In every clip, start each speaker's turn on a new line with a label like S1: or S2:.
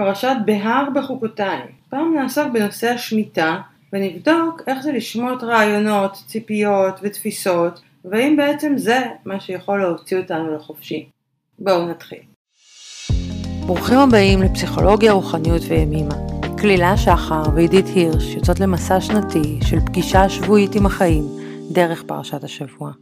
S1: פרשת בהר בחוקותיי. פעם נעסוק בנושא השמיטה ונבדוק איך זה לשמוט רעיונות, ציפיות ותפיסות והאם בעצם זה מה שיכול להוציא אותנו לחופשי. בואו נתחיל.
S2: ברוכים הבאים לפסיכולוגיה, רוחניות וימימה. כלילה שחר ועידית הירש יוצאות למסע שנתי של פגישה שבועית עם החיים דרך פרשת השבוע.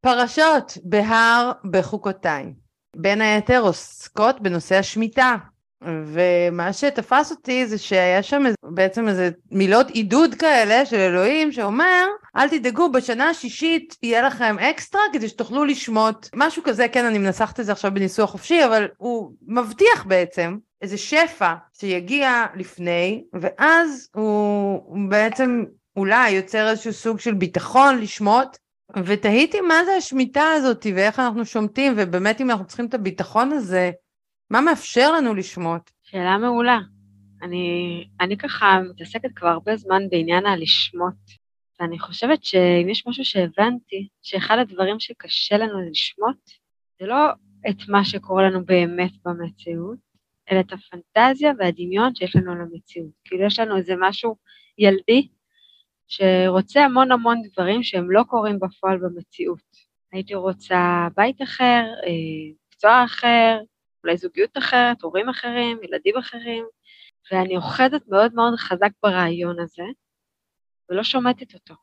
S2: פרשות בהר בחוקותיי. בין היתר עוסקות בנושא השמיטה, ומה שתפס אותי זה שהיה שם בעצם איזה מילות עידוד כאלה של אלוהים שאומר אל תדאגו בשנה השישית יהיה לכם אקסטרה כדי שתוכלו לשמוט. משהו כזה כן אני מנסחת את זה עכשיו בניסוח חופשי אבל הוא מבטיח בעצם איזה שפע שיגיע לפני ואז הוא בעצם אולי יוצר איזשהו סוג של ביטחון לשמוט. ותהיתי מה זה השמיטה הזאת ואיך אנחנו שומטים ובאמת אם אנחנו צריכים את הביטחון הזה מה מאפשר לנו לשמוט?
S3: שאלה מעולה. אני, אני ככה מתעסקת כבר הרבה זמן בעניין הלשמוט, ואני חושבת שאם יש משהו שהבנתי, שאחד הדברים שקשה לנו לשמוט, זה לא את מה שקורה לנו באמת במציאות, אלא את הפנטזיה והדמיון שיש לנו על המציאות. כאילו יש לנו איזה משהו ילדי שרוצה המון המון דברים שהם לא קורים בפועל במציאות. הייתי רוצה בית אחר, אה, מקצוע אחר, אולי זוגיות אחרת, הורים אחרים, ילדים אחרים, ואני אוחזת מאוד מאוד חזק ברעיון הזה, ולא שומטת אותו.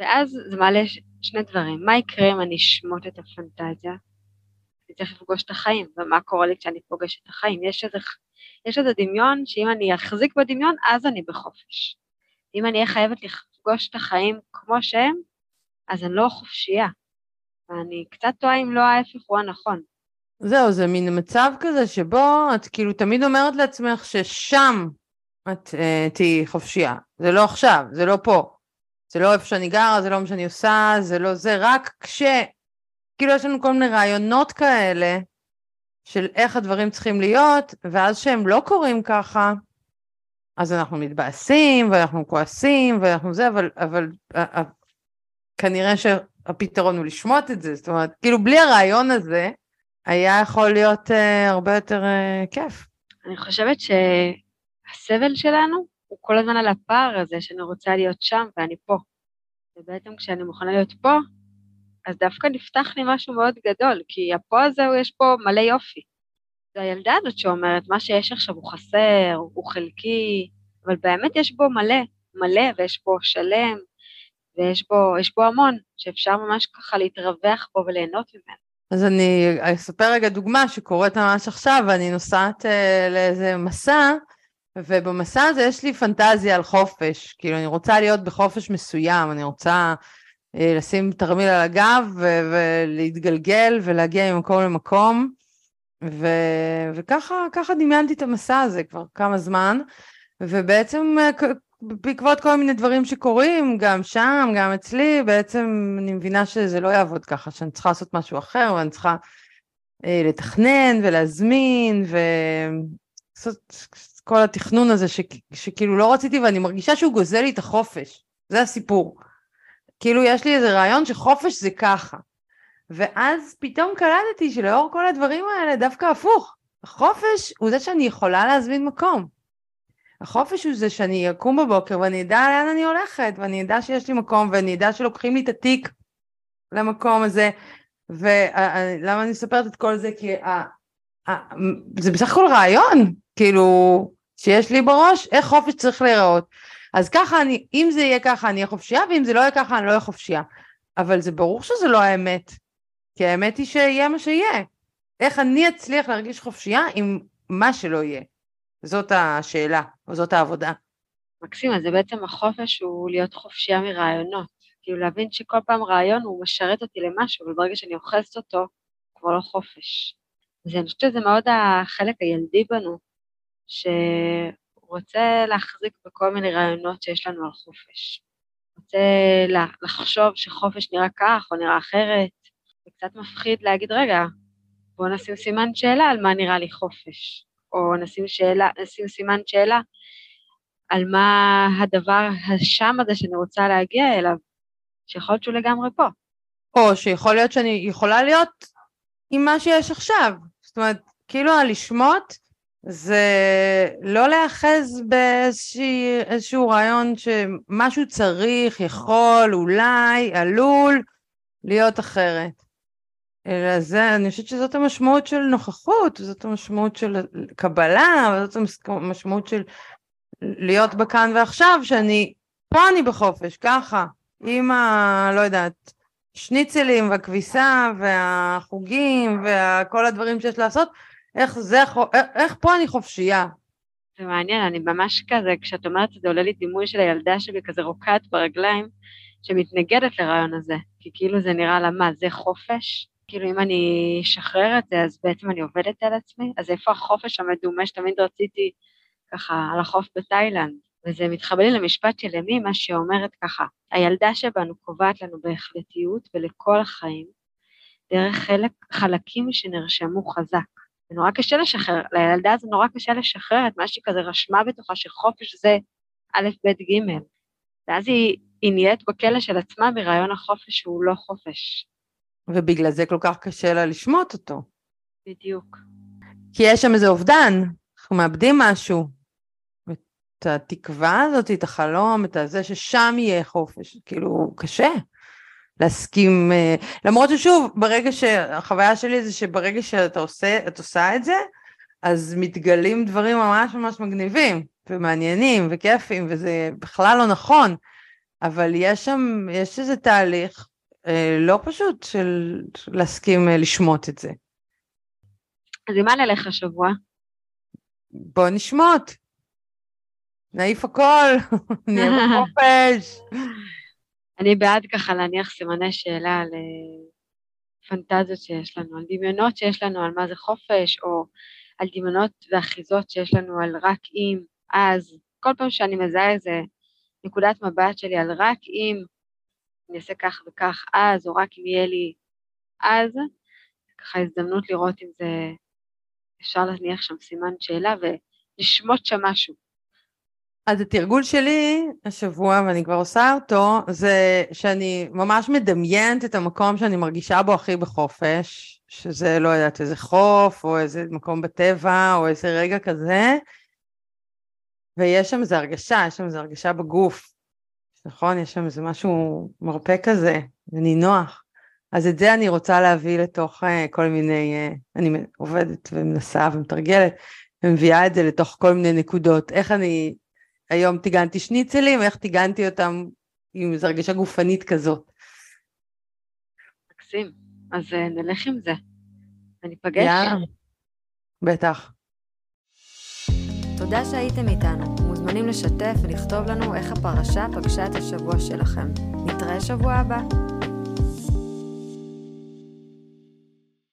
S3: ואז זה מעלה שני דברים, מה יקרה אם אני אשמוט את הפנטזיה? אני צריך לפגוש את החיים, ומה קורה לי כשאני פוגשת את החיים? יש איזה, יש איזה דמיון שאם אני אחזיק בדמיון, אז אני בחופש. אם אני אהיה חייבת לפגוש את החיים כמו שהם, אז אני לא חופשייה. ואני קצת טועה אם לא ההפך הוא הנכון.
S2: זהו, זה מין מצב כזה שבו את כאילו תמיד אומרת לעצמך ששם את uh, תהיי חופשייה. זה לא עכשיו, זה לא פה. זה לא איפה שאני גרה, זה לא מה שאני עושה, זה לא זה, רק כש... כאילו יש לנו כל מיני רעיונות כאלה של איך הדברים צריכים להיות, ואז שהם לא קורים ככה, אז אנחנו מתבאסים, ואנחנו כועסים, ואנחנו זה, אבל, אבל uh, uh, כנראה שהפתרון הוא לשמוט את זה, זאת אומרת, כאילו בלי הרעיון הזה, היה יכול להיות uh, הרבה יותר uh, כיף.
S3: אני חושבת שהסבל שלנו הוא כל הזמן על הפער הזה שאני רוצה להיות שם ואני פה. ובעצם כשאני מוכנה להיות פה, אז דווקא נפתח לי משהו מאוד גדול, כי הפה הזה, יש פה מלא יופי. זו הילדה הזאת שאומרת, מה שיש עכשיו הוא חסר, הוא חלקי, אבל באמת יש בו מלא, מלא, ויש בו שלם, ויש בו, בו המון, שאפשר ממש ככה להתרווח בו וליהנות ממנו.
S2: אז אני אספר רגע דוגמה שקורית ממש עכשיו, אני נוסעת אה, לאיזה מסע, ובמסע הזה יש לי פנטזיה על חופש, כאילו אני רוצה להיות בחופש מסוים, אני רוצה אה, לשים תרמיל על הגב ו- ולהתגלגל ולהגיע ממקום למקום, ו- וככה דמיינתי את המסע הזה כבר כמה זמן, ובעצם אה, בעקבות כל מיני דברים שקורים, גם שם, גם אצלי, בעצם אני מבינה שזה לא יעבוד ככה, שאני צריכה לעשות משהו אחר, ואני צריכה אה, לתכנן ולהזמין, ולעשות כל התכנון הזה ש, שכאילו לא רציתי, ואני מרגישה שהוא גוזל לי את החופש, זה הסיפור. כאילו יש לי איזה רעיון שחופש זה ככה. ואז פתאום קלטתי שלאור כל הדברים האלה, דווקא הפוך. החופש הוא זה שאני יכולה להזמין מקום. החופש הוא זה שאני אקום בבוקר ואני אדע לאן אני הולכת, ואני אדע שיש לי מקום, ואני אדע שלוקחים לי את התיק למקום הזה. ולמה אני מספרת את כל זה? כי ה... ה... זה בסך הכל רעיון, כאילו, שיש לי בראש, איך חופש צריך להיראות. אז ככה אני, אם זה יהיה ככה אני אהיה חופשייה, ואם זה לא יהיה ככה אני לא אהיה חופשייה. אבל זה ברור שזה לא האמת, כי האמת היא שיהיה מה שיהיה. איך אני אצליח להרגיש חופשייה עם מה שלא יהיה. זאת השאלה, או זאת העבודה.
S3: מקסים, אז זה בעצם החופש הוא להיות חופשייה מרעיונות. כאילו להבין שכל פעם רעיון הוא משרת אותי למשהו, וברגע שאני אוחזת אותו, כבר לא חופש. אז אני חושבת שזה מאוד החלק הילדי בנו, שרוצה להחזיק בכל מיני רעיונות שיש לנו על חופש. רוצה לחשוב שחופש נראה כך או נראה אחרת, זה קצת מפחיד להגיד, רגע, בואו נשים סימן שאלה על מה נראה לי חופש. או נשים, שאלה, נשים סימן שאלה על מה הדבר השם הזה שאני רוצה להגיע אליו, שיכול להיות שהוא לגמרי פה.
S2: או שיכול להיות שאני יכולה להיות עם מה שיש עכשיו. זאת אומרת, כאילו הלשמוט זה לא להיאחז באיזשהו רעיון שמשהו צריך, יכול, אולי, עלול להיות אחרת. אלא זה, אני חושבת שזאת המשמעות של נוכחות, זאת המשמעות של קבלה, זאת המשמעות של להיות בכאן ועכשיו, שאני, פה אני בחופש, ככה, עם ה... לא יודעת, שניצלים והכביסה והחוגים וכל הדברים שיש לעשות, איך זה, איך פה אני חופשייה.
S3: זה מעניין, אני ממש כזה, כשאת אומרת את זה עולה לי דימוי של הילדה שלי כזה רוקעת ברגליים, שמתנגדת לרעיון הזה, כי כאילו זה נראה לה מה, זה חופש? כאילו אם אני אשחרר את זה, אז בעצם אני עובדת על עצמי? אז איפה החופש המדומה שתמיד רציתי ככה על החוף בתאילנד? וזה מתחבר לי למשפט של אמי, מה שאומרת ככה, הילדה שבנו קובעת לנו בהחלטיות ולכל החיים, דרך חלק, חלקים שנרשמו חזק. זה נורא קשה לשחרר, לילדה זה נורא קשה לשחרר את מה שהיא כזה רשמה בתוכה שחופש זה א', ב', ג', ואז היא, היא נהיית בכלא של עצמה ברעיון החופש שהוא לא חופש.
S2: ובגלל זה כל כך קשה לה לשמוט אותו.
S3: בדיוק.
S2: כי יש שם איזה אובדן, אנחנו מאבדים משהו. את התקווה הזאת, את החלום, את הזה ששם יהיה חופש, כאילו, קשה. להסכים, אה, למרות ששוב, ברגע שהחוויה שלי זה שברגע שאת עושה, עושה את זה, אז מתגלים דברים ממש ממש מגניבים, ומעניינים, וכיפים, וזה בכלל לא נכון, אבל יש שם, יש איזה תהליך לא פשוט של להסכים אה, לשמוט את זה.
S3: אז עם מה נלך השבוע?
S2: בוא נשמוט. נעיף הכל, נהיה בחופש.
S3: אני בעד ככה להניח סימני שאלה על פנטזיות שיש לנו, על דמיונות שיש לנו על מה זה חופש, או על דמיונות ואחיזות שיש לנו על רק אם, אז, כל פעם שאני מזהה איזה נקודת מבט שלי על רק אם אני אעשה כך וכך אז, או רק אם יהיה לי אז, ככה הזדמנות לראות אם זה, אפשר להניח שם סימן שאלה ולשמוט שם משהו.
S2: אז התרגול שלי השבוע, ואני כבר עושה אותו, זה שאני ממש מדמיינת את המקום שאני מרגישה בו הכי בחופש, שזה, לא יודעת, איזה חוף, או איזה מקום בטבע, או איזה רגע כזה, ויש שם איזו הרגשה, יש שם איזו הרגשה בגוף, נכון? יש שם איזה משהו מרפא כזה, ונינוח. אז את זה אני רוצה להביא לתוך uh, כל מיני, uh, אני עובדת ומנסה ומתרגלת, ומביאה את זה לתוך כל מיני נקודות. איך אני היום טיגנתי שניצלים, איך טיגנתי אותם עם איזו הרגשה גופנית כזאת.
S3: מקסים. אז uh, נלך עם זה. וניפגש. יאללה.
S2: בטח.
S4: תודה שהייתם איתנו. מוזמנים לשתף ולכתוב לנו איך הפרשה פגשה את השבוע שלכם. נתראה שבוע הבא.